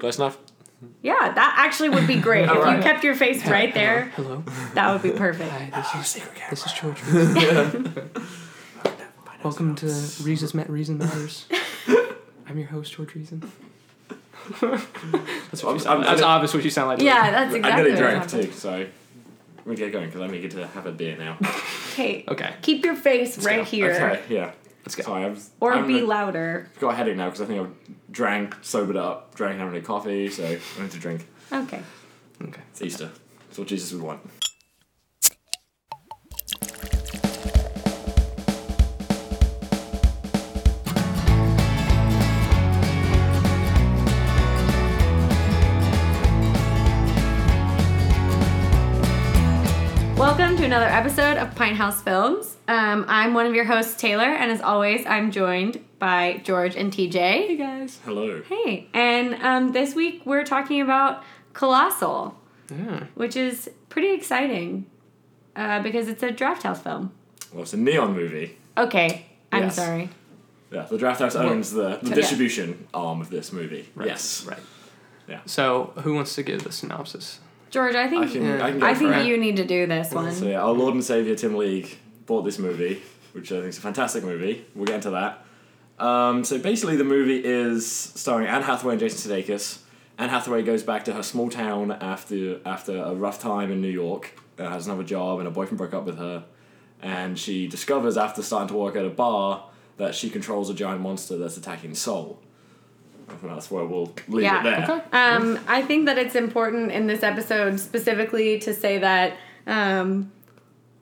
Close enough. Yeah, that actually would be great. if you kept your face right there, Hello. that would be perfect. Hi, this oh, is secret camera. this is George. Welcome to Reasons Ma- Reason Matters. I'm your host, George Reason. That's what I'm- you I'm- like. That's obvious what you sound like. Yeah, that's exactly. I'm exactly getting what drunk too, so I'm get going because I'm eager to have a beer now. Okay. Okay. Keep your face right go. here. Okay, yeah. Let's go. Sorry, I've Or I'm be a- louder. I've got a headache now because I think I've drank, sobered up, drank, haven't any coffee, so I need to drink. Okay. Okay. It's Easter. It's what Jesus would want. Another episode of Pine House Films. Um, I'm one of your hosts, Taylor, and as always, I'm joined by George and TJ. Hey guys. Hello. Hey, and um, this week we're talking about Colossal, Yeah. which is pretty exciting uh, because it's a draft house film. Well, it's a neon movie. Okay, I'm Yes. sorry. Yeah, the Draft House owns the, the Yeah. distribution arm of this movie. Right. Yes. Right. Yeah. So, who wants to give the synopsis? George, I I think can, Yeah. I can I think you need to do this one. So yeah, our Lord and Savior Tim League bought this movie, which I think is a fantastic movie. We'll get into that. Um, so basically, the movie is starring Anne Hathaway and Jason Sudeikis. Anne Hathaway goes back to her small town after after a rough time in New York. Uh, has another job, and her boyfriend broke up with her. And she discovers after starting to work at a bar that she controls a giant monster that's attacking Seoul. I think that's where we'll leave Yeah. it there. Okay. Um, I think that it's important in this episode specifically to say that um,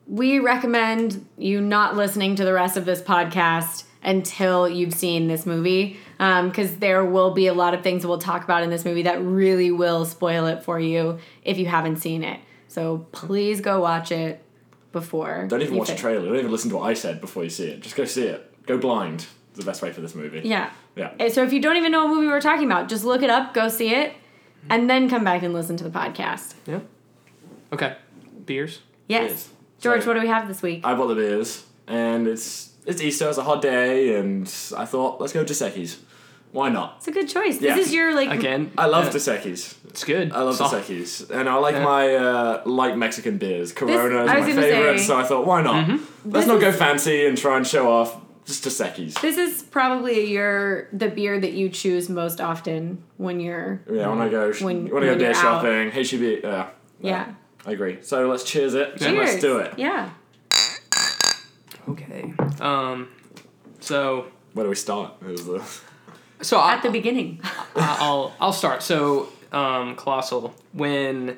we recommend you not listening to the rest of this podcast until you've seen this movie because there will be a lot of things we'll talk about in this movie that really will spoil it for you if you haven't seen it. So please go watch it before. Don't even watch the fi- trailer. Don't even listen to what I said before you see it. Just go see it. Go blind. It's the best way for this movie. Yeah. Yeah. Uh, So if you don't even know what movie we're talking about, just look it up, go see it, and then come back and listen to the podcast. Yeah. Okay. Beers. Yes. Yes. George, So- what do we have this week? I bought the beers, and it's it's Easter. It's a hot day, and I thought let's go to Secchi's. Why not? It's a good choice. Yeah. This is your like Again. I love yeah. Dos Equis. It's good. I love It's Dos Equis, and I like Yeah. my uh, light Mexican beers. Corona is my favorite, say- so I thought why not? Let's This not go is- fancy and try and show off. Just a Equis. this is probably your the beer that you choose most often when you're Yeah, when I go sh- When- when, I go when beer you're out. shopping, hey, should be yeah. yeah. I agree. So let's cheers it. and Cheers. Let's do it. Yeah. Okay. Um. So. Where do we start? Is the So I, At the beginning. I- I'll I'll start. So, um, Colossal. When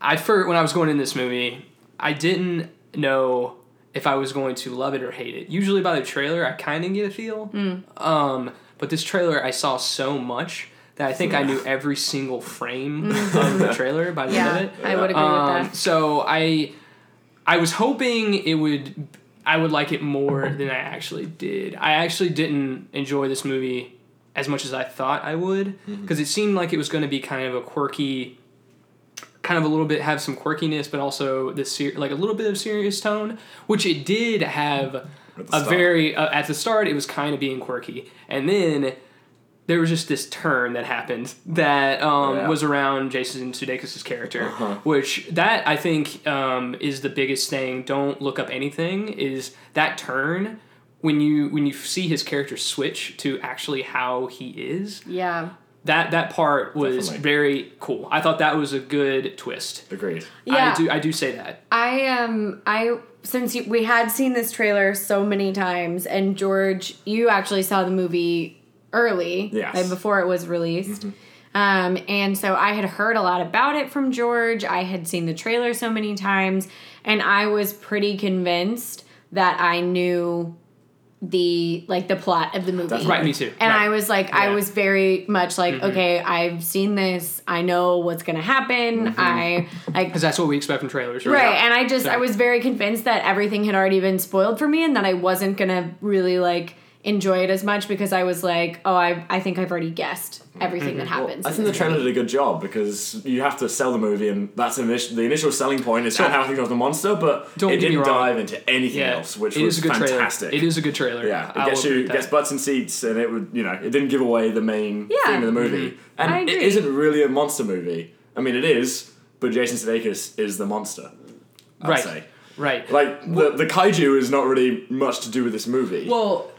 I first when I was going in this movie, I didn't know if I was going to love it or hate it. Usually by the trailer, I kind of get a feel. Um, but this trailer, I saw so much that I think I knew every single frame of the trailer by the Yeah. end of it. I would agree Um, with that. so I, I was hoping it would, I would like it more than I actually did. I actually didn't enjoy this movie as much as I thought I would because it seemed like it was going to be kind of a quirky, kind of a little bit have some quirkiness, but also the ser- like a little bit of serious tone, which it did have. A start. very uh, at the start, it was kind of being quirky, and then there was just this turn that happened that um, Yeah. was around Jason Sudeikis' character, Uh-huh. which that I think um, is the biggest thing. Don't look up anything. Is that turn when you when you see his character switch to actually how he is? Yeah. That that part was Definitely. very cool. I thought that was a good twist. agreed. Yeah. I do I do say that. I um I since you, we had seen this trailer so many times and George you actually saw the movie early Yes. like before it was released. Um and so I had heard a lot about it from George. I had seen the trailer so many times and I was pretty convinced that I knew the like the plot of the movie. That's Right, me too. And Right. I was like, I was very much like, mm-hmm. okay, I've seen this. I know what's gonna happen. Mm-hmm. I like because that's what we expect from trailers, right? right. And I just, So- I was very convinced that everything had already been spoiled for me, and that I wasn't gonna really like enjoy it as much because I was like, oh, I, I think I've already guessed everything that Well, happens. I think the trailer did a good job because you have to sell the movie, and that's initial, the initial selling point is So- Anne Hathaway becomes the monster, but Don't it didn't dive into anything Yeah, else, which it was is a good fantastic. trailer. It is a good trailer. Yeah, it I gets you gets butts and seats, and it would you know it didn't give away the main Yeah. theme of the movie, Mm-hmm. and I it agree. isn't really a monster movie. I mean, it is, but Jason Sudeikis is the monster. I'd Right. say. Right. Like the the kaiju is not really much to do with this movie. Well,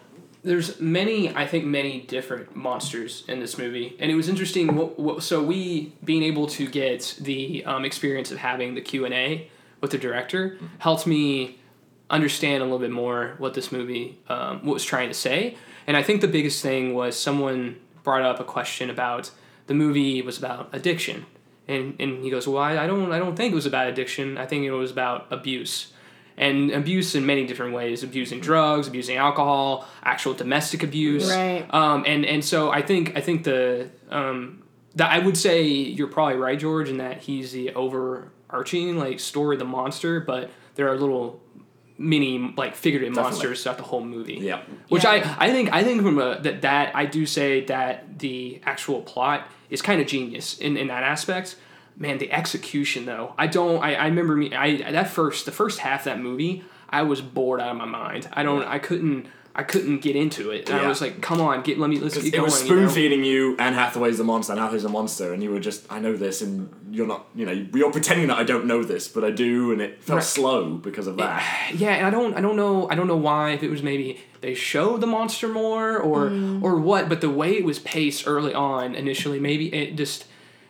there's many, I think, many different monsters in this movie, and it was interesting. What, what, so we being able to get the um, experience of having the Q and A with the director helped me understand a little bit more what this movie um, what was trying to say. And I think the biggest thing was someone brought up a question about the movie was about addiction, and and he goes, "Well, I, I don't I don't think it was about addiction. I think it was about abuse." And abuse in many different ways abusing drugs abusing alcohol actual domestic abuse Right. um, and and so i think i think the um, that i would say you're probably right george in that he's the overarching like story of the monster but there are little mini like figurative Definitely. monsters throughout the whole movie yeah, which Yeah. I, I think I think from a, that that I do say that the actual plot is kind of genius in, in that aspect. Man, the execution though, I don't. I, I remember me. I that first the first half of that movie, I was bored out of my mind. I don't. I couldn't. I couldn't get into it. And I was like, "Come on, get let me let's get it going." was you spoon know? feeding you Anne Hathaway's the monster, Anne Hathaway's a monster, and you were just I know this, and you're not you know you're pretending that I don't know this, but I do, and it felt Right. slow because of that. Yeah, and I don't I don't know I don't know why if it was maybe they showed the monster more or mm. or what, but the way it was paced early on initially, maybe it just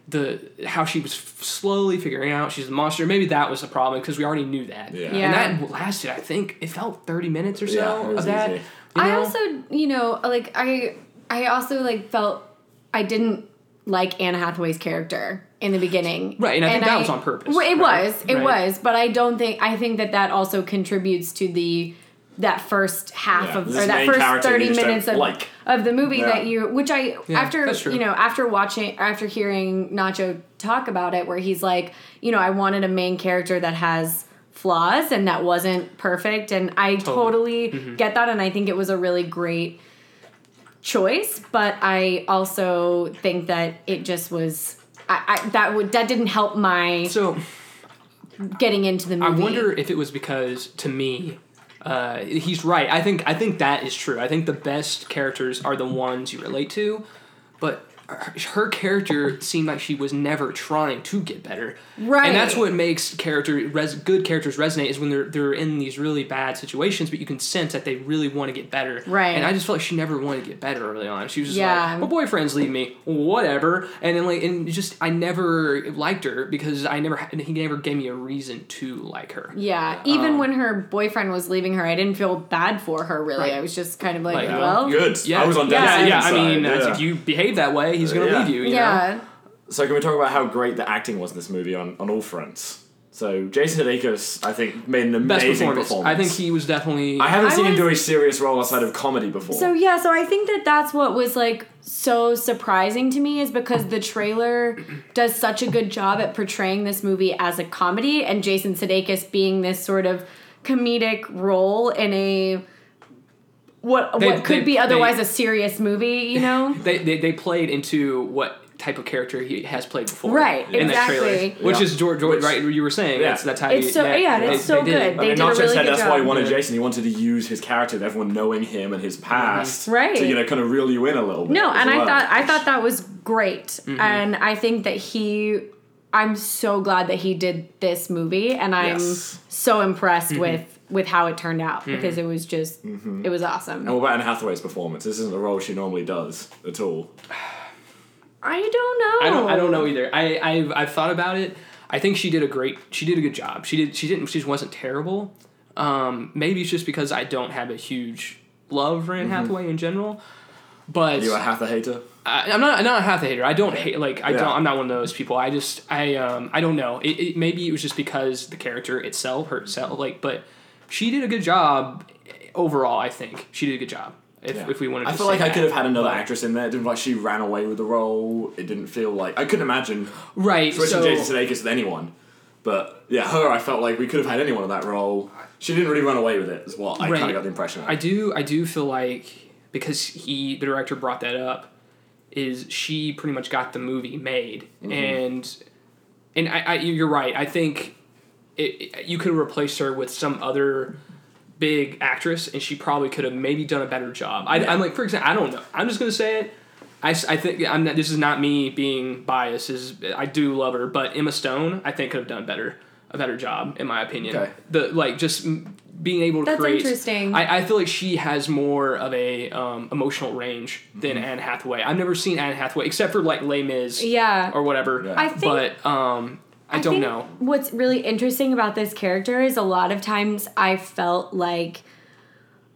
the how she was f- slowly figuring out she's a monster. Maybe that was the problem because we already knew that. Yeah. Yeah. And that lasted, I think, it felt thirty minutes or so Yeah, was of that. easy. you I also, you know, like I, I also like felt I didn't like Anne Hathaway's character in the beginning, Right, and I think that was on purpose, Well, it right? was, it Right. was, but I don't think I think that that also contributes to the that first half Yeah, of or that first thirty minutes of like. of the movie Yeah. that you, which I Yeah, after you know after watching after hearing Nacho talk about it, where he's like, you know, I wanted a main character that has flaws and that wasn't perfect, and I totally, Mm-hmm. get that, and I think it was a really great choice, but I also think that it just was. I, I, that would that didn't help my So getting into the movie I wonder if it was because to me, uh, he's right. I think I think that is true. I think the best characters are the ones you relate to, but her- her character seemed like she was never trying to get better. Right. And that's what makes character res- good characters resonate is when they're they're in these really bad situations, but you can sense that they really want to get better. Right. And I just felt like she never wanted to get better early on. She was just Yeah. like, "My boyfriend's leaving me, whatever." And then like, and just I never liked her because I never he never gave me a reason to like her. Yeah, even Um, when her boyfriend was leaving her, I didn't feel bad for her. Really, Right. I was just kind of like, Like, well, Good. Yeah, I was on Yeah. Yeah, Lee's yeah. I mean, yeah. if you behave that way, he's gonna Yeah. leave you. you know? yeah, So can we talk about how great the acting was in this movie on, on all fronts? So Jason Sudeikis, I think, made an Best amazing performance. performance. I think he was definitely. I haven't I seen him do a serious role outside of comedy before. So yeah, so I think that that's what was like so surprising to me is because the trailer does such a good job at portraying this movie as a comedy and Jason Sudeikis being this sort of comedic role in a what They- what could they- be otherwise they- a serious movie, you know? they, they they played into what type of character he has played before. Right, In that trailer, exactly. which Yeah. is George, George Which- right? You were saying Yeah. that's that's how It's you, so- yeah, they- it's so they did it. good. I They mean, did a Nacho really said good that's why he wanted Jason. He wanted to use his character, of everyone knowing him and his past, Right. To you know, kind of reel you in a little bit. No, as and I thought I thought that was great, Mm-hmm. and I think that he. I'm so glad that he did this movie, and I'm Yes. so impressed Mm-hmm. with with how it turned out because it was just Mm-hmm. it was awesome. And what about Anne Hathaway's performance? This isn't a role she normally does at all. I don't know. I don't I don't know either. I I've, I've thought about it. I think she did a great. She did a good job. She did. She didn't. She just wasn't terrible. Um, maybe it's just because I don't have a huge love for Anne Hathaway in general. But Are you a Hathaway hater? I, I'm not. I'm not a half a hater. I don't hate. Like I Yeah. don't. I'm not one of those people. I just. I um. I don't know. It, it maybe it was just because the character itself herself. Like, but she did a good job overall. I think she did a good job. If, Yeah. if we wanted, to I feel say like I could have had another actress in there. It didn't like she ran away with the role. It didn't feel like I couldn't imagine Right. switching So Jason Sudeikis with anyone. But yeah, her, I felt like we could have had anyone in that role. She didn't really run away with it. Is what I Right. kind of got the impression. Of. I do. I do feel like because he the director brought that up is she pretty much got the movie made mm-hmm. and and I, I you're right I think it, it- you could have replaced her with some other big actress and she probably could have maybe done a better job I, I'm like for example I don't know I'm just gonna say it I think I'm not, this is not me being biased is I do love her but Emma Stone I think could have done better a better job in my opinion Okay. the like just being able to That's create interesting. I, I feel like she has more of a um, emotional range than Mm-hmm. Anne Hathaway I've never seen Anne Hathaway except for like Les Mis Yeah. or whatever Yeah. I think- but um I, don't know What's really interesting about this character is a lot of times I felt like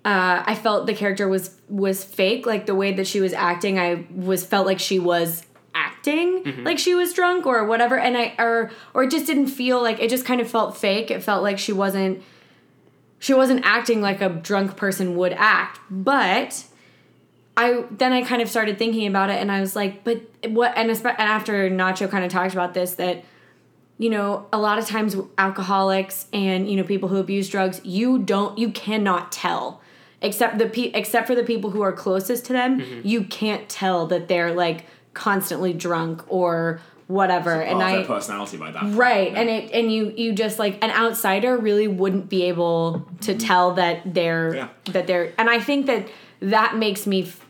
uh, I felt the character was was fake. Like the way that she was acting, I was felt like she was acting Mm-hmm. like she was drunk or whatever, and I or or it just didn't feel like it. Just kind of felt fake. It felt like she wasn't she wasn't acting like a drunk person would act, but. I then I kind of started thinking about it, and I was like, "But what?" And, and after Nacho kind of talked about this, that you know, a lot of times alcoholics and you know people who abuse drugs, you don't, you cannot tell, except the pe- except for the people who are closest to them, mm-hmm. you can't tell that they're like constantly drunk or whatever. and I personality by that. right, Yeah. and it and you you just like an outsider really wouldn't be able to mm-hmm. tell that they're Yeah. that they're, and I think that that makes me. F-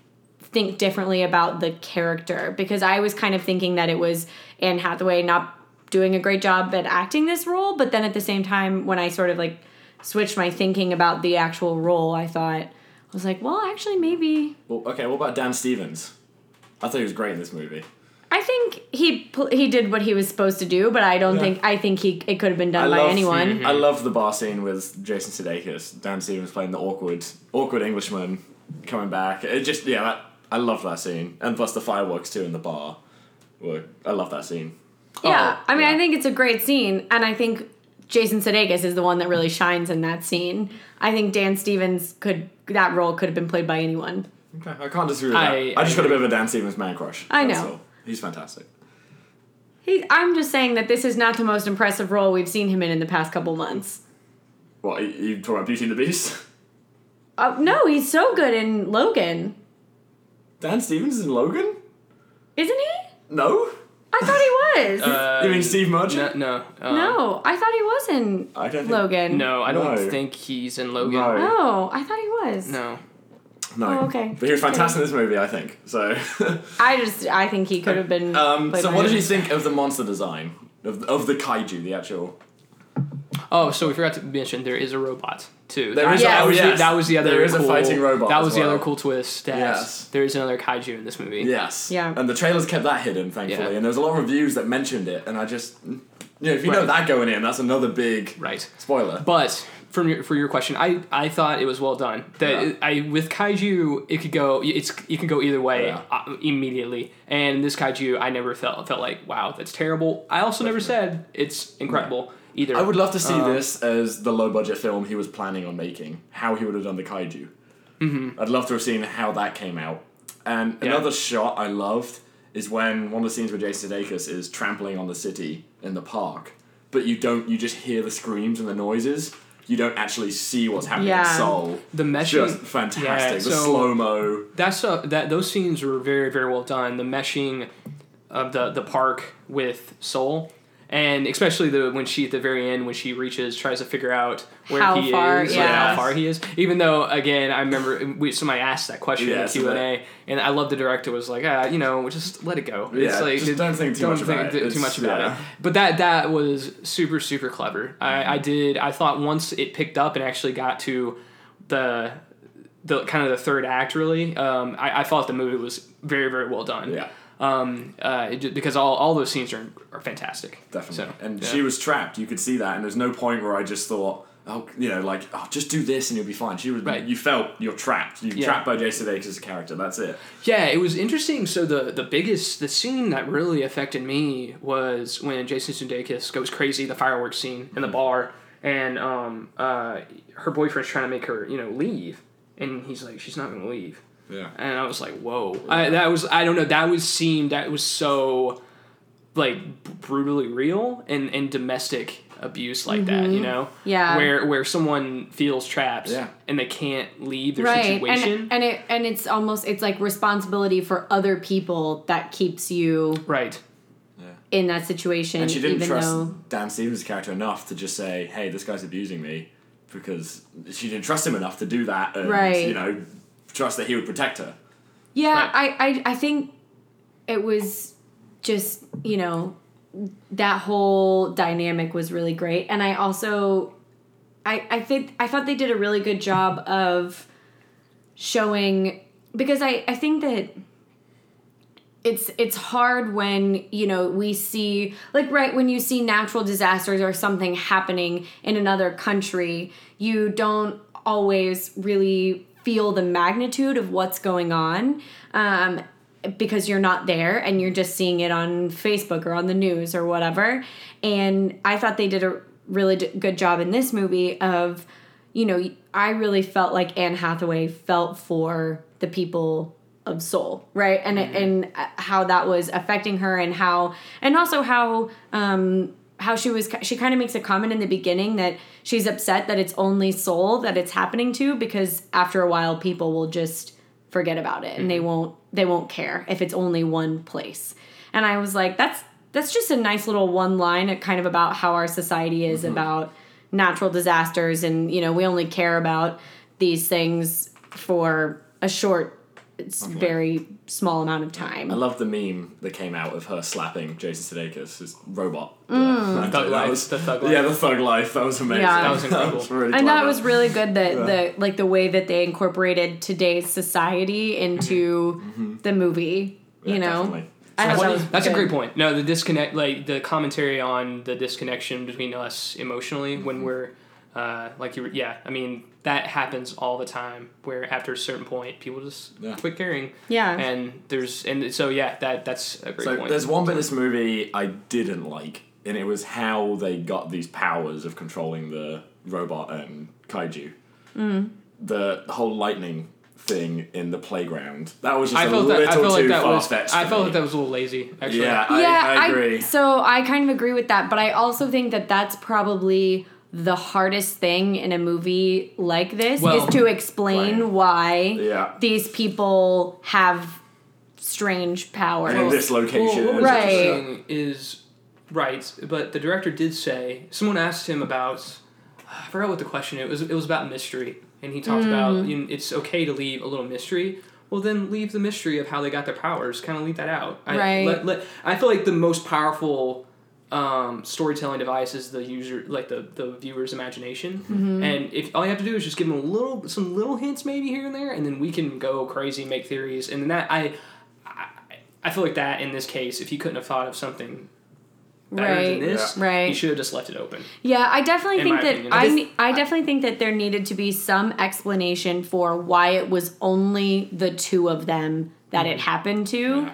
think differently about the character because I was kind of thinking that it was Anne Hathaway not doing a great job at acting this role, but then at the same time when I sort of like switched my thinking about the actual role, I thought I was like, well, actually maybe Well, okay, what about Dan Stevens? I thought he was great in this movie. I think he he did what he was supposed to do, but I don't Yeah. think I think he it could have been done I by loved- anyone. I love the bar scene with Jason Sudeikis. Dan Stevens playing the awkward, awkward Englishman coming back. It just yeah, that, I love that scene, and plus the fireworks too in the bar. Were, I love that scene. Yeah, Oh, I mean, yeah. I think it's a great scene, and I think Jason Sudeikis is the one that really shines in that scene. I think Dan Stevens could that role could have been played by anyone. Okay, I can't disagree with I- that. I just I got a bit of a Dan Stevens man crush. I know. all. He's fantastic. He, I'm just saying that this is not the most impressive role we've seen him in in the past couple months. What you, you talking about Beauty and the Beast? Uh, no, he's so good in Logan, Dan Stevens is in Logan? isn't he? No. I thought he was. Uh, you mean Steve Merchant? no no um, no, I thought he was in I don't think- Logan. no I don't No. think he's in Logan No. Oh, I thought he was. no No. Oh, okay. But he was fantastic in this movie, I think. So. I just I think he could have been. um, played so by what did him. you think of the monster design of of the kaiju, the actual? Oh, so we forgot to mention there is a robot too. There that, is a- that, was the, yes. that was the other. There is a cool- fighting robot That as was the well. other cool twist. That Yes. there is another kaiju in this movie. Yes. Yeah. And the trailers kept that hidden, thankfully, Yeah. and there was a lot of reviews that mentioned it, and I just, you know, if you know that going in, that's another big Right. spoiler. But from your, for your question, I, I thought it was well done. That Yeah. I with kaiju, it could go it's it can go either way Yeah. uh, immediately. And this kaiju, I never felt felt like wow that's terrible. I also never said it's incredible either. I would love to see Um, this as the low budget film he was planning on making, how he would have done the kaiju. Mm-hmm. I'd love to have seen how that came out. And Yeah. another shot I loved is when one of the scenes where Jason Sudeikis is trampling on the city in the park, but you don't, you just hear the screams and the noises. You don't actually see what's happening Yeah. in Seoul. The meshing- just fantastic. yeah, the so- slow mo. That's uh, that those scenes were very very well done. The meshing of the the park with Seoul, and especially the when she at the very end when she reaches tries to figure out where How he far, is, yeah. how far he is. Even though again, I remember we, somebody asked that question Yeah, in so Q and A, and I love the director was like, ah, you know, just let it go. Yeah, just don't think too much about it. too much about yeah. it. But that that was super super clever. I, I did. I thought once it picked up and actually got to the the kind of the third act really. Um, I, I thought the movie was very very well done. Yeah. Um, uh, because all, all those scenes are, are fantastic. Definitely. So, and yeah. she was trapped. You could see that, and there's no point where I just thought, oh, you know, like, oh, just do this and you'll be fine. She was, Right. you felt you're trapped. You're Yeah. trapped by Jason Sudeikis as a character. That's it. Yeah, it was interesting. So the the biggest the scene that really affected me was when Jason Sudeikis goes crazy, the fireworks scene in the bar, and um uh her boyfriend's trying to make her you know leave, and he's like she's not gonna leave, Yeah. and I was like whoa, I, that was I don't know that was seemed that was so like brutally real and and domestic abuse like that you know Mm-hmm. Yeah. where where someone feels trapped Yeah. and they can't leave their right situation and and it and it's almost it's like responsibility for other people that keeps you right in that situation And she didn't even trust though Dan Stevens' character enough to just say, "Hey, this guy's abusing me," because she didn't trust him enough to do that, and Right. you know, trust that he would protect her. Yeah, I, I I think it was just you know that whole dynamic was really great, and I also I I think I thought they did a really good job of showing because I I think that it's it's hard when you know we see like right when you see natural disasters or something happening in another country you don't always really feel the magnitude of what's going on um, because you're not there and you're just seeing it on facebook or on the news or whatever. And i thought they did a really d- good job in this movie of you know i really felt like anne hathaway felt for the people of Seoul right? And and uh, how that was affecting her and how and also how um how she was she kind of makes a comment in the beginning that she's upset that it's only Seoul that it's happening to because after a while people will just forget about it and they mm-hmm. won't they won't care if it's only one place. And i was like that's that's just a nice little one line at kind of about how our society is mm-hmm. about natural disasters and you know we only care about these things for a short it's very small amount of time I love the meme that came out of her slapping Jason Sudeikis, his robot. Mm. Thug life, was- the thug Yeah, the thug life. That was amazing. Yeah. That was incredible. really I thought it clever. was really good that the like the way that they incorporated today's society into the movie. Yeah, you know, definitely. I thought That's, that was that's a great point. No, the disconnect, like the commentary on the disconnection between us emotionally Mm-hmm. when we're, uh, like you were, yeah. I mean, that happens all the time. Where after a certain point, people just Yeah. quit caring. Yeah. And there's and so yeah, that that's a great So point. there's one bit of this movie I didn't like, and it was how they got these powers of controlling the robot and kaiju. Mm. The whole lightning thing in the playground. That was just I a felt little that I felt like too that far was fetched. I felt like that was a little lazy. Actually. Yeah, I, yeah, I agree. so I kind of agree with that, but I also think that that's probably the hardest thing in a movie like this Well, is to explain right. why Yeah. these people have strange powers. And in this location. Well, what was Right. interesting is right, but the director did say someone asked him about I forgot what the question it was. It was about mystery, and he talked about Mm. you know, it's okay to leave a little mystery. Well, then leave the mystery of how they got their powers. Kind of leave that out. I, Right. Let, let, I feel like the most powerful um, storytelling device is the user, like the the viewer's imagination. Mm-hmm. And if all you have to do is just give them a little, some little hints maybe here and there, and then we can go crazy, make theories, and then that I, I, I feel like that in this case, if you couldn't have thought of something better Right. than this, Yeah. Right. you should have just left it open. Yeah, I definitely think that opinion. I This- I definitely think that there needed to be some explanation for why it was only the two of them that it happened to. Mm-hmm. Yeah.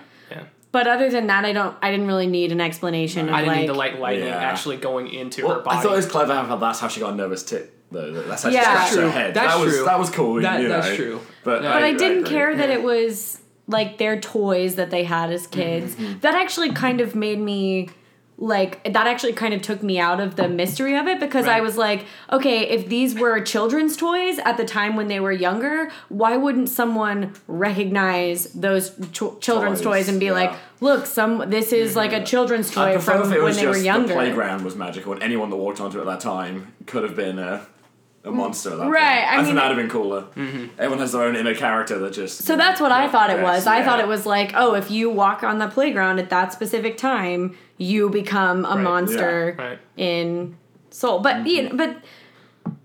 But other than that, I don't. I didn't really need an explanation of I didn't like. need the like lightning Yeah. actually going into her body. I thought it was clever how that's how she got a nervous tit. Though that's how she Yeah. scratched That's her true. head. That's that was true. that was cool. That- you that's know. true. But, Yeah. but I, didn't agree. care that it was like their toys that they had as kids. Mm-hmm. That actually kind of made me like that actually kind of took me out of the mystery of it because I was like, okay, if these were children's toys at the time when they were younger, why wouldn't someone recognize those ch- children's toys, Toys, and be yeah. like, look, some this is mm-hmm. like a children's toy prefer from if it when was they were younger. The playground was magical, and anyone that walked onto it at that time could have been a, a mm. monster. At that Right, point. I I, mean- think that'd have been cooler. Mm-hmm. Everyone has their own inner character that just. So that's what I thought it Yes, was. I thought it was like, oh, if you walk on the playground at that specific time, you become a Right, monster Right. in Seoul. But you mm-hmm. know, but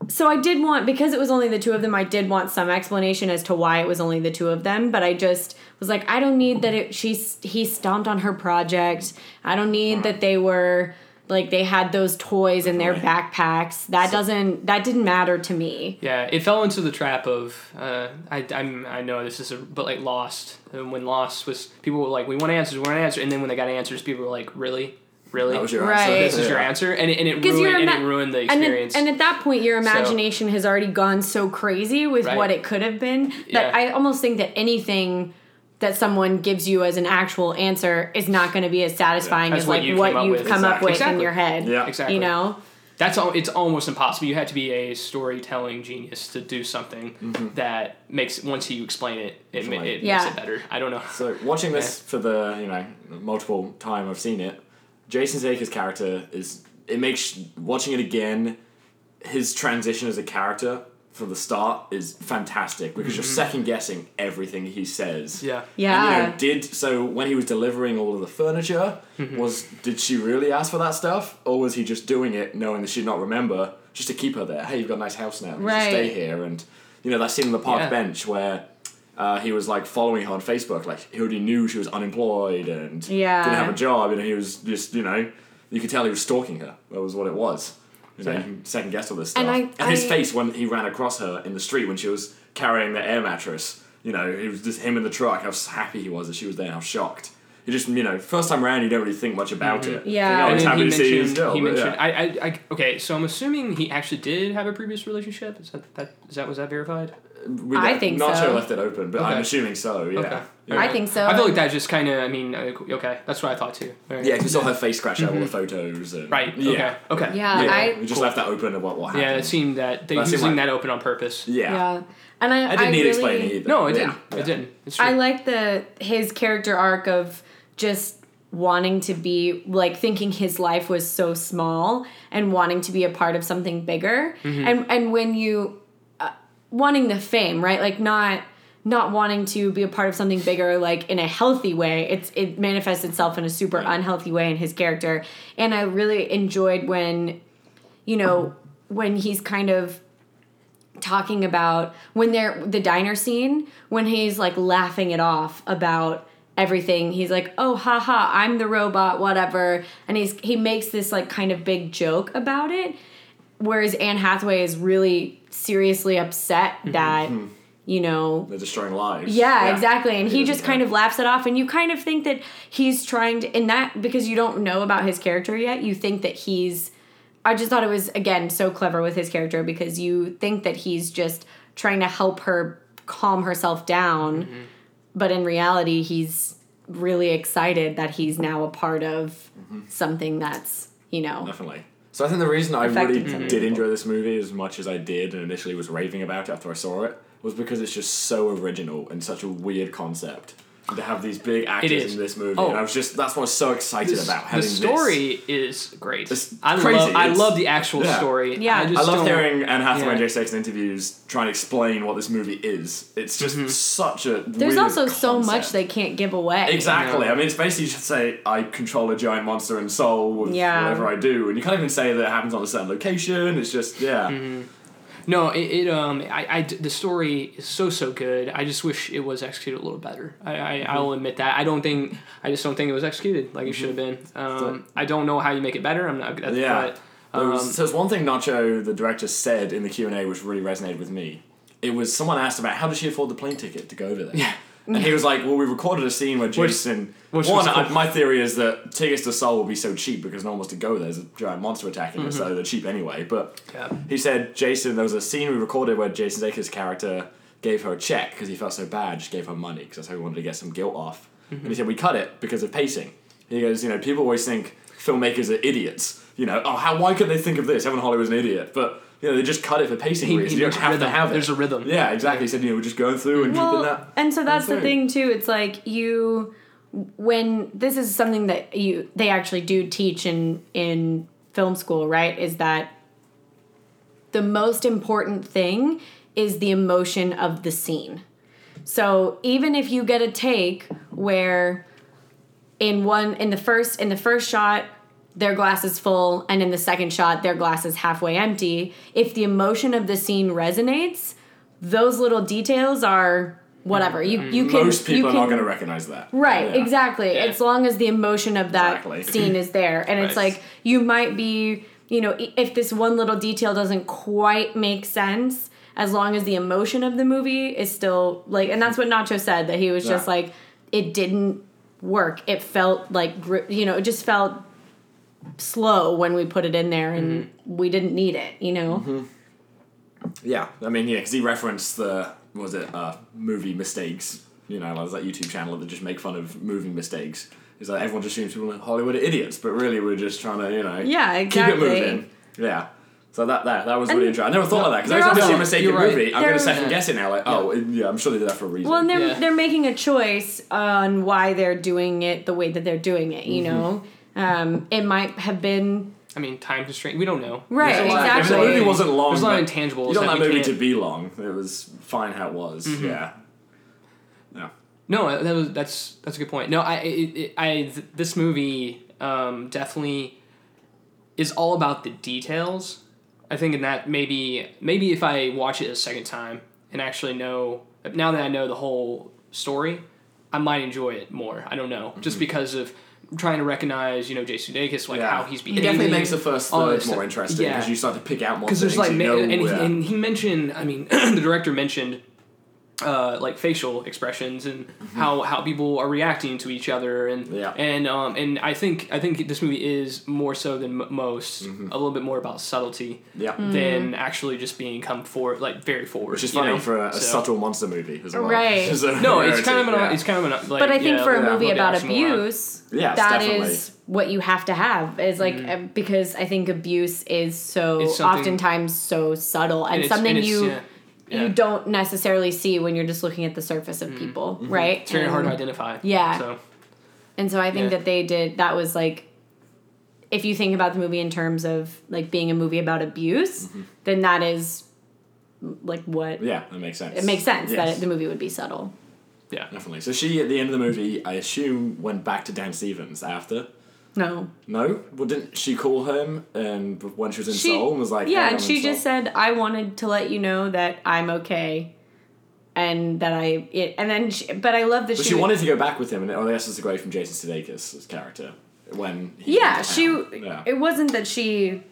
so I did want because it was only the two of them. I did want some explanation as to why it was only the two of them. But I just was like, I don't need that. It she's he stomped on her project. I don't need that they were like they had those toys in their backpacks. That doesn't that didn't matter to me. Yeah, it fell into the trap of uh, I I'm, I know this is a but like Lost. And when Lost was people were like we want answers, we want answers, and then when they got answers, people were like really, really. That was your Right. answer. this is your answer, and it, and it 'Cause ruined you're and it ruined the And, then- experience. and at that point, your So- imagination has already gone so crazy with Right. what it could have been that Yeah. I almost think that anything that someone gives you as an actual answer is not going to be as satisfying As as what like you what came you've with. come up Exactly. with in your head. Yeah. Exactly. You know? That's all. It's almost impossible. You have to be a storytelling genius to do something mm-hmm. that makes once you explain it, it, ma- it Yeah. makes it better. I don't know. So watching this for the you know multiple time I've seen it, Jason Statham character is it makes watching it again, his transition as a character from the start is fantastic because you're second guessing everything he says. Yeah. Yeah. And, you know, did so when he was delivering all of the furniture, was did she really ask for that stuff, or was he just doing it knowing that she'd not remember just to keep her there? Hey, you've got a nice house now. You should Right. stay here, and you know that scene on the park Yeah. bench where. Uh, he was like following her on Facebook, like he already knew she was unemployed and Yeah. didn't have a job, and he was just, you know, you could tell he was stalking her. That was what it was. You know, Yeah. you can second guess all this stuff. And And, his I- face when he ran across her in the street when she was carrying the air mattress, you know, it was just him in the truck. How happy he was that she was there. How shocked. He just, you know, first time around, you don't really think much about mm-hmm. it. Yeah. You oh, And know, And happy he to see you mentioned, still. he mentioned yeah. I, I, I, okay, so I'm assuming he actually did have a previous relationship. Is that, that, is that was that verified? We I think not so. sure left it open, but I'm assuming so. Yeah. Okay. Yeah. I think so. I feel like that just kind of, I mean, uh, okay, that's what I thought too. Alright. Yeah, 'cause we saw her face scratch out all the photos. And, Right. Yeah. Okay. Okay. Yeah, Yeah, I we just Cool. left that open of what, what happened. Yeah, it seemed that they That were seemed using like- that open on purpose. Yeah. yeah. And I I didn't need really, explaining either. No, it didn't. Yeah. It didn't. It's true. I like the his character arc of just wanting to be like thinking his life was so small and wanting to be a part of something bigger Mm-hmm. and and when you wanting the fame right? Like not not wanting to be a part of something bigger like in a healthy way. It's it manifests itself in a super unhealthy way in his character. And i really enjoyed when you know when he's kind of talking about when they're the diner scene when he's like laughing it off about everything. He's like oh haha i'm the robot whatever. And he's he makes this like kind of big joke about it whereas anne hathaway is really seriously upset that you know They're destroying lives. yeah, exactly. And he He just kind of laughs it off, and you kind of think that he's trying to, in that, because you don't know about his character yet, you think that he's. I just thought it was, again, so clever with his character because you think that he's just trying to help her calm herself down, Mm-hmm. but in reality, he's really excited that he's now a part of Mm-hmm. something that's, you know. Definitely. So I think the reason I really did people. enjoy this movie as much as I did and initially was raving about it after I saw it was because it's just so original and such a weird concept. To have these big actors in this movie, Oh. and I was just that's what I was so excited This- about. the Having story is great. It's I crazy. love. I It's- love the actual yeah. story. Yeah. I, I just I love hearing Anne Hathaway and yeah. Jay Stakes in interviews trying to explain what this movie is. It's just Mm-hmm. such a. There's weird also so much they can't give away. Exactly. Yeah. I mean, it's basically you should say I control a giant monster in Seoul with Yeah. whatever I do, and you can't even say that it happens on a certain location. It's just yeah. Mm-hmm. No, it, it um, I, I, the story is so so good. I just wish it was executed a little better. I, I Mm-hmm. I'll admit that. I don't think I just don't think it was executed like it should have been. Um, I don't know how you make it better. I'm not. That's, Yeah. But, There um, was, there's one thing Nacho, the director, said in the Q and A, which really resonated with me. It was someone asked about how does she afford the plane ticket to go over there. Yeah. And he was like, "Well, we recorded a scene where Jason. which one, cool. I- my theory is that tickets to Seoul will be so cheap because no one wants to go there. There's a giant monster attacking Mm-hmm. it, so they're cheap anyway. But Yeah. he said Jason. There was a scene we recorded where Jason Sudeikis' character gave her a check because he felt so bad. Just gave her money because that's how he wanted to get some guilt off. Mm-hmm. And he said we cut it because of pacing. He goes, you know, people always think filmmakers are idiots. You know, oh, how why couldn't they think of this? Evan Hollywood's an idiot, but you know they just cut it for pacing He- reasons. he you don't mentioned have to have it. There's a rhythm. Yeah, exactly. He said, you know, we're just going through and keeping that. and so that's the thing too it's like you when this is something that you they actually do teach in in film school right is that the most important thing is the emotion of the scene so even if you get a take where in one in the first in the first shot their glass is full and in the second shot their glass is halfway empty if the emotion of the scene resonates those little details are whatever you you mm. can Most people you are not going to recognize that. Right, Yeah. exactly. Yeah. As long as the emotion of that Exactly. scene is there. And it's like you might be, you know, if this one little detail doesn't quite make sense, as long as the emotion of the movie is still like, and that's what Nacho said that he was just like, it didn't work. It felt like, you know, it just felt slow when we put it in there and Mm-hmm. we didn't need it, you know? Yeah, I mean, yeah, because he referenced the what was it uh, movie mistakes you know, there's that YouTube channel that just make fun of moving mistakes. It's like everyone just assumes people in Hollywood are idiots, but really we're just trying to, you know, Yeah, exactly. keep it moving. Yeah. So that that, that was And really interesting. I never thought of that because they're I see a mistake in a right. movie. I'm going to second guess it now. Like, oh, yeah, I'm sure they did that for a reason. Well, and they're Yeah. they're making a choice on why they're doing it the way that they're doing it. You know, um, it might have been I mean, time constraint. We don't know. Right, There's a exactly. If the there's a lot movie wasn't long. There's a lot of intangibles. You don't that want that movie to be long. It was fine how it was. Mm-hmm. Yeah. Yeah. No, that was that's that's a good point. No, I it, it, I th- this movie um, definitely is all about the details. I think in that maybe maybe if I watch it a second time and actually know now that I know the whole story, I might enjoy it more. I don't know, just because of trying to recognize you know Jason Sudeikis like yeah. how he's It behaving. definitely makes the first third more interesting Yeah. because you start to pick out more because there's like you know, and, he, and he mentioned i mean the director mentioned uh, like facial expressions and how, how people are reacting to each other and Mm-hmm. Yeah. and um, and I think I think this movie is more so than m- most Mm-hmm. a little bit more about subtlety yeah. than actually just being come forward like very forward Which is funny know? for a, a So- subtle monster movie as well. Right. It's a no it's kind of an yeah. it's kind of an like but I think yeah, for a yeah, movie look about abuse, Yes, that definitely. is what you have to have. Is like Mm-hmm. uh, because I think abuse is so oftentimes so subtle and, And something and you yeah, yeah. you don't necessarily see when you're just looking at the surface of mm. people, mm-hmm. right? Mm-hmm. it's very hard to um, identify Yeah. so And so I think Yeah. that they did that was like if you think about the movie in terms of like being a movie about abuse, mm-hmm. then that is like what Yeah, that makes sense. it makes sense Yes. that the movie would be subtle. yeah Definitely. So she, at the end of the movie, I assume, went back to Dan Stevens after. No. No? Well, didn't she call him and when she was in She- Seoul and was like, Yeah, "Hey, and she just Seoul." said I wanted to let you know that I'm okay. And that I it, and then she, but I love that But she she wanted to go back with him, and oh, this is a great from Jason Sudeikis' character when he Yeah, she. Yeah. it wasn't that she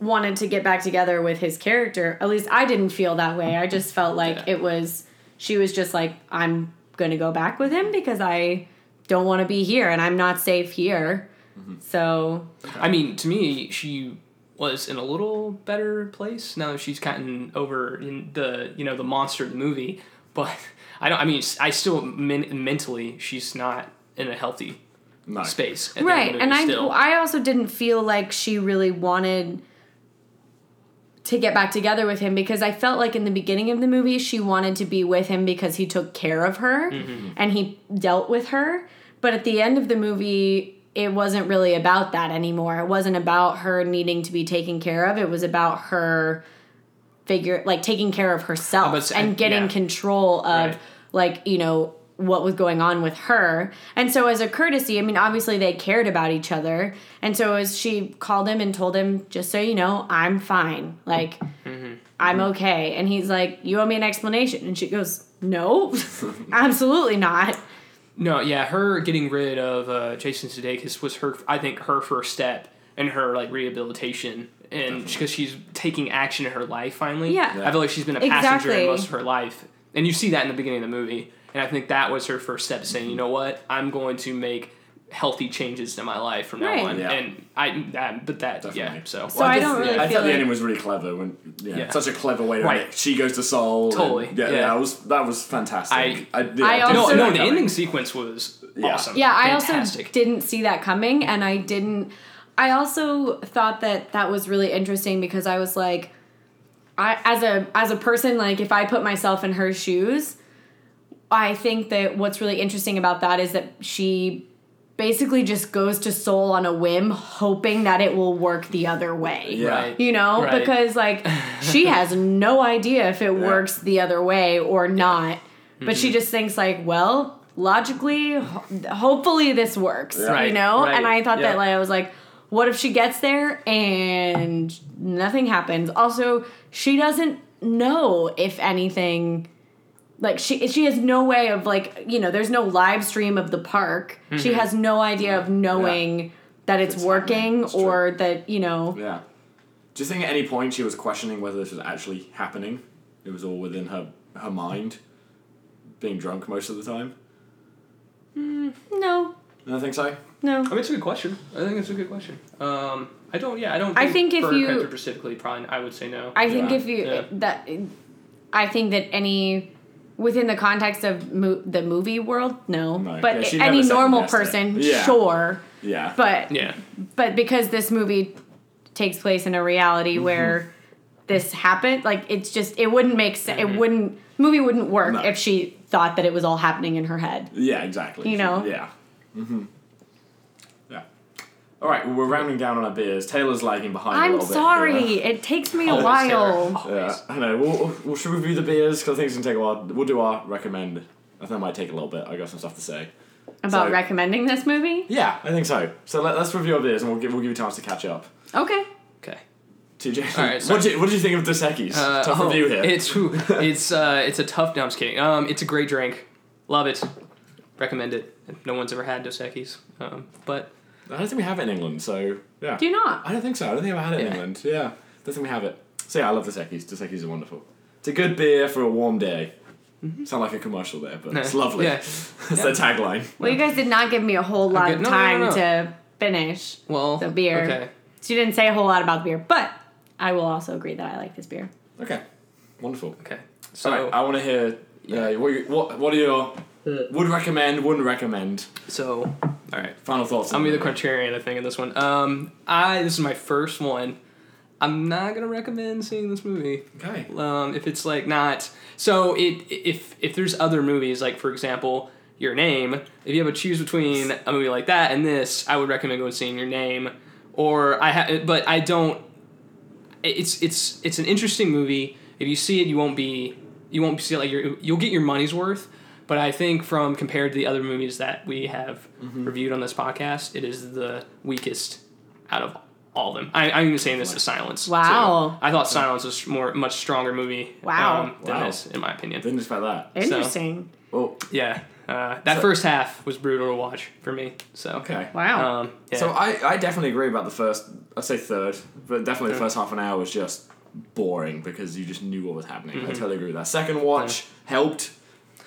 wanted to get back together with his character. At least I didn't feel that way. I just felt like Yeah. it was she was just like I'm going to go back with him because I don't want to be here and I'm not safe here. Mm-hmm. So, I mean, to me, she was in a little better place now that she's gotten over in the you know the monster of the movie. But I don't. I mean, I still men- mentally she's not in a healthy no. space. at the end of right. the And movie I still. I also didn't feel like she really wanted to get back together with him because I felt like in the beginning of the movie she wanted to be with him because he took care of her Mm-hmm. and he dealt with her. But at the end of the movie, it wasn't really about that anymore. It wasn't about her needing to be taken care of. It was about her figure like taking care of herself and getting yeah. control of Right. like, you know, what was going on with her. And so as a courtesy, I mean, obviously they cared about each other. And so as she called him and told him, just so you know, I'm fine. Like mm-hmm. I'm okay. And he's like, You owe me an explanation. And she goes, No, absolutely not. No, yeah, her getting rid of uh, Jason Sudeikis was her. I think her first step in her like rehabilitation, and because she's taking action in her life finally. Yeah. I feel like she's been a passenger Exactly. in most of her life, and you see that in the beginning of the movie. And I think that was her first step, saying, "You know what? I'm going to make healthy changes to my life from now on." Yeah. And I, that, but that, yeah. Definitely. So, So I just- don't really I feel thought the ending was really clever when yeah, Yeah. such a clever way to Right. make she goes to Seoul. and- Totally, yeah, yeah. that was that was fantastic. I- yeah, I didn't also- no, no, the ending sequence was Yeah. awesome. Yeah, I Fantastic. also didn't see that coming, and I didn't. I also thought that that was really interesting because I was like, I as a as a person, like if I put myself in her shoes, I think that what's really interesting about that is that she basically just goes to Seoul on a whim, hoping that it will work the other way. Yeah. Right. You know, Right. because like she has no idea if it works the other way or not. But Mm-hmm. she just thinks like, well, logically, ho- hopefully this works. Right. You know? right, And I thought yeah. that like I was like, what if she gets there and nothing happens? Also, she doesn't know if anything like she she has no way of like you know there's no live stream of the park Mm-hmm. she has no idea of knowing that it's, It's working. It's or that you know Yeah. Do you think at any point she was questioning whether this was actually happening? It was all within her her mind, being drunk most of the time. no I don't think so. no I mean, it's a good question. I think it's a good question. Um, I don't. Yeah, I don't. I think if you- specifically, probably I would say no. I think if you Yeah. that I think that any within the context of mo- the movie world, no. No. But Yeah, she any normal person, Yeah. sure. Yeah. But Yeah. but because this movie takes place in a Mm-hmm. reality where this happened, like it's just it wouldn't make sense. It wouldn't movie wouldn't work Mm-hmm. No. if she thought that it was all happening in her head. Yeah, exactly. You know? Yeah. Mm-hmm. Yeah. All right, well, we're rounding down on our beers. Taylor's lagging behind a I'm little bit. sorry. here. It takes me a Always, while. Yeah, I know. We'll, we'll should we review the beers because I think it's gonna take a while. We'll do our recommend. I think it might take a little bit. I got some stuff to say. About So- recommending this movie? Yeah, I think so. So let, us review our beers and we'll give we'll give you a chance to catch up. Okay. Okay. TJ, All right, what do you what do you think of Dos Equis? Uh, Tough oh, review here. It's it's uh it's a tough. No, I'm just kidding. Um, it's a great drink. Love it. Recommend it. No one's ever had Dos Equis. Um, but I don't think we have it in England, so yeah. Do you not? I don't think so. I don't think I've had it in Yeah. England. Yeah, don't think we have it. So yeah, I love the Equis. The Equis are wonderful. It's a good beer for a warm day. Sound like a commercial there, but it's lovely. Yeah. That's their tagline. Well, you guys did not give me a whole lot Okay, of no, no, time no, no. to finish. Well, The beer. Okay. So you didn't say a whole lot about the beer, but I will also agree that I like this beer. Okay, wonderful. Okay. So So I want to hear. Uh, what, you- what what are your would recommend, wouldn't recommend? so all right. Final thoughts. I'm be the movie. contrarian, I think, in this one. Um, I this is my first one. I'm not gonna recommend seeing this movie. Okay. Um, if it's like not so it if if there's other movies like for example Your Name, if you have to choose between a movie like that and this, I would recommend going seeing Your Name. Or I ha- but I don't. It's it's it's an interesting movie. If you see it, you won't be you won't see it like you're, you'll get your money's worth. But I think from compared to the other movies that we have reviewed on this podcast, it is the weakest out of all of them. I, I'm even saying this to Silence. too. Wow. I thought Silence was more much stronger movie. Wow. um, than Wow. this, in my opinion. Didn't expect that. Interesting. Well, Yeah, uh, that So- first half was brutal to watch for me. So okay. Wow. Um, yeah. So I, I definitely agree about the first. I'd say third, but definitely the first half an hour was just boring because you just knew what was happening. I totally agree with that. Second watch helped.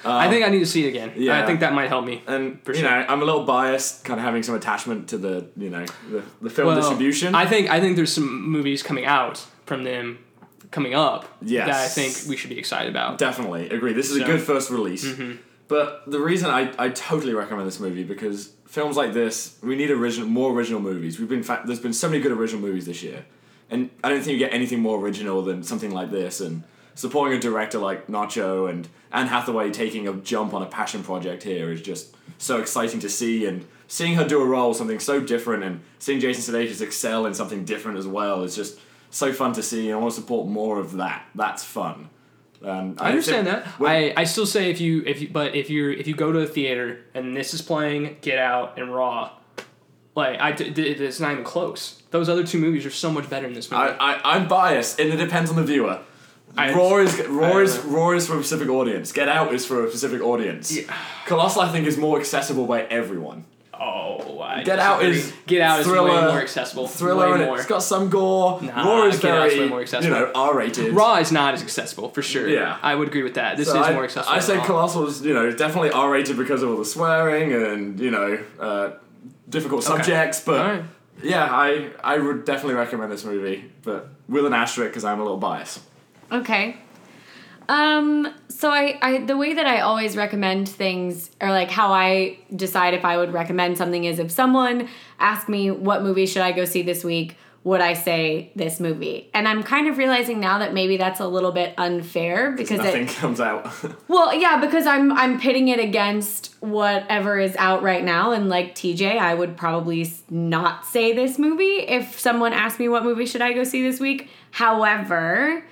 Um, I think I need to see it again. yeah. I think that might help me. and for you sure. know I'm a little biased, kind of having some attachment to the you know the, the film distribution. I think I think there's some movies coming out from them coming up Yes. that I think we should be excited about. Definitely agree. This is a good first release. Mm-hmm. But the reason I, I totally recommend this movie because films like this we need original more original movies. We've been fa- there's been so many good original movies this year, and I don't think you get anything more original than something like this. And supporting a director like Nacho and Anne Hathaway taking a jump on a passion project here is just so exciting to see. And seeing her do a role something so different and seeing Jason Sudeikis excel in something different as well is just so fun to see. And I want to support more of that. That's fun. Um, I understand think that. I, I still say if you if you but if you if you go to a theater and this is playing Get Out and Raw, like I d- d- it's not even close. Those other two movies are so much better in this movie. I, I, I'm biased, and it depends on the viewer. I- Raw is Raw is Raw is for a specific audience. Get Out is for a specific audience. Yeah. Colossal, I think, is more accessible by everyone. oh, I Get Out is Get Out is way more accessible. Thriller, way and more. it's got some gore. Nah, Raw is Get very, way more accessible. you know, R-rated. Raw is not as accessible for sure. Yeah. I would agree with that. This So is I, more accessible. I say. Colossal is, you know, definitely R-rated because of all the swearing and you know, uh, difficult Okay. subjects. But yeah, I I would definitely recommend this movie, but with an asterisk because I'm a little biased. Okay. Um, so I, I the way that I always recommend things or like how I decide if I would recommend something is if someone asked me what movie should I go see this week, would I say this movie? And I'm kind of realizing now that maybe that's a little bit unfair because Nothing it comes out. well, yeah, because I'm I'm pitting it against whatever is out right now, and like TJ, I would probably not say this movie if someone asked me what movie should I go see this week. However,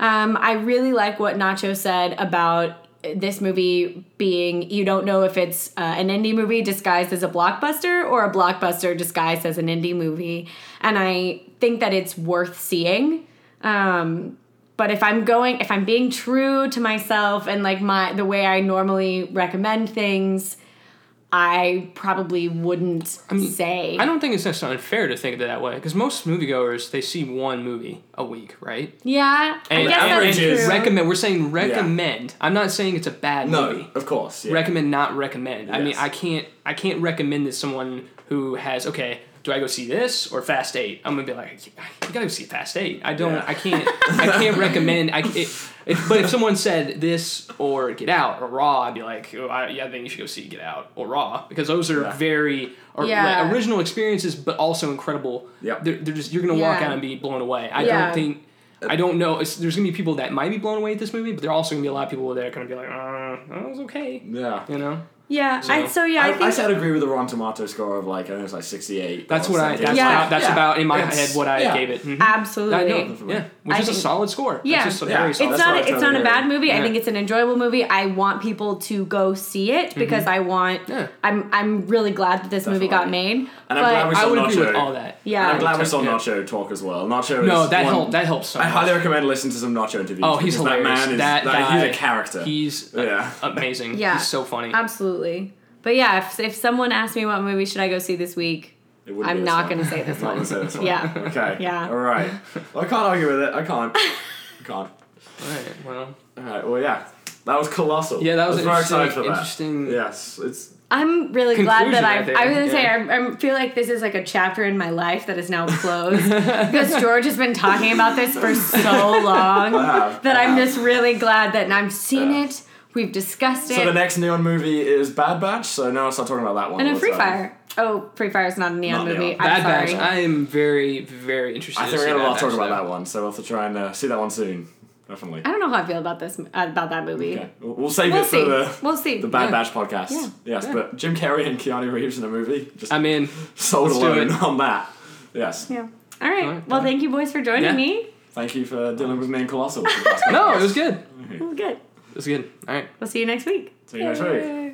um, I really like what Nacho said about this movie being you don't know if it's uh, an indie movie disguised as a blockbuster or a blockbuster disguised as an indie movie, and I think that it's worth seeing. Um, but if i'm going if i'm being true to myself and like my the way i normally recommend things i probably wouldn't say I don't think it's necessarily unfair to think of it that way because most moviegoers they see one movie a week, right? yeah i And guess average that's is true Recommend. We're saying recommend. I'm not saying it's a bad no, movie. of course. Yeah. Recommend, not recommend. I mean, I can't. I can't recommend this to someone who has okay do I go see this or Fast Eight? I'm gonna be like, you gotta go see Fast Eight. I don't, Yeah. I can't, I can't recommend. I it, if, but if someone said this or Get Out or Raw, I'd be like, oh, I, yeah, then you should go see Get Out or Raw because those are Yeah. very or, Yeah. like, original experiences, but also incredible. Yeah, They're, they're just you're gonna walk Yeah. out and be blown away. I Yeah. don't think. I don't know. It's, there's gonna be people that might be blown away at this movie, but there are also gonna be a lot of people that are gonna be like, uh, that was okay. Yeah. You know. Yeah. So- I so yeah. I, I, think I said agree with the Rotten Tomato score of like I think it was like sixty eight. That's what I. That's, Yeah. about, that's Yeah. about in my It's- head what I yeah. gave it. Mhm. absolutely. I know. Yeah, which I is a solid score. Yeah. That's just Yeah. very It's solid. it's not it's not a bad agree. movie. I think it's an enjoyable movie. I want people to go see it because I want. Yeah. I'm I'm really glad that this movie got made. And I'm but glad we I saw would agree with Nacho. all that. Yeah. And I'm glad we saw Nacho talk as well. Nacho. No, is that one- helped. That helps so I much. highly recommend listening to some Nacho interviews. Oh, he's because hilarious. That man is that that- guy, he's a character. He's uh, Yeah. amazing. Yeah. he's so funny. Absolutely. But yeah, if, if someone asked me what movie should I go see this week, It wouldn't I'm this not one. going to say this Not one. gonna say this one. Yeah. Okay. Yeah. All right. Well, I can't argue with it. I can't. I can't. All right. Well, All right. Well, yeah. That was colossal. yeah, that was, I very interesting. excited for that. interesting. Yes, it's I'm really glad that I. right there. I was gonna say Yeah. I, I feel like this is like a chapter in my life that is now closed because George has been talking about this for so long I have, that I I'm just really glad that I've seen Yeah. it. We've discussed it. So the next Neon movie is Bad Batch. So now I'll start talking about that one. and a Free time. Fire. Oh, Free Fire is not a neon Not movie. Neon. I'm Bad sorry. Batch. I am very, very interested. I think we're see gonna Bad talk about that one. So we'll have to try and uh, see that one soon. Definitely. I don't know how I feel about this uh, about that movie. Okay. We'll we'll save We'll it for see. the we'll see. the Bad Yeah. Batch podcast. Yeah. Yes, Yeah. but Jim Carrey and Keanu Reeves in a movie. Just I'm in. sold let's do alone it. on that. Yes. Yeah. All right. All right. Well, thank you, boys, for joining Yeah. me. Thank you for dealing with me and Colossal. for the past No, it was weeks. good. It was good. It was good. All right. We'll see you next week. See you next week. Yay.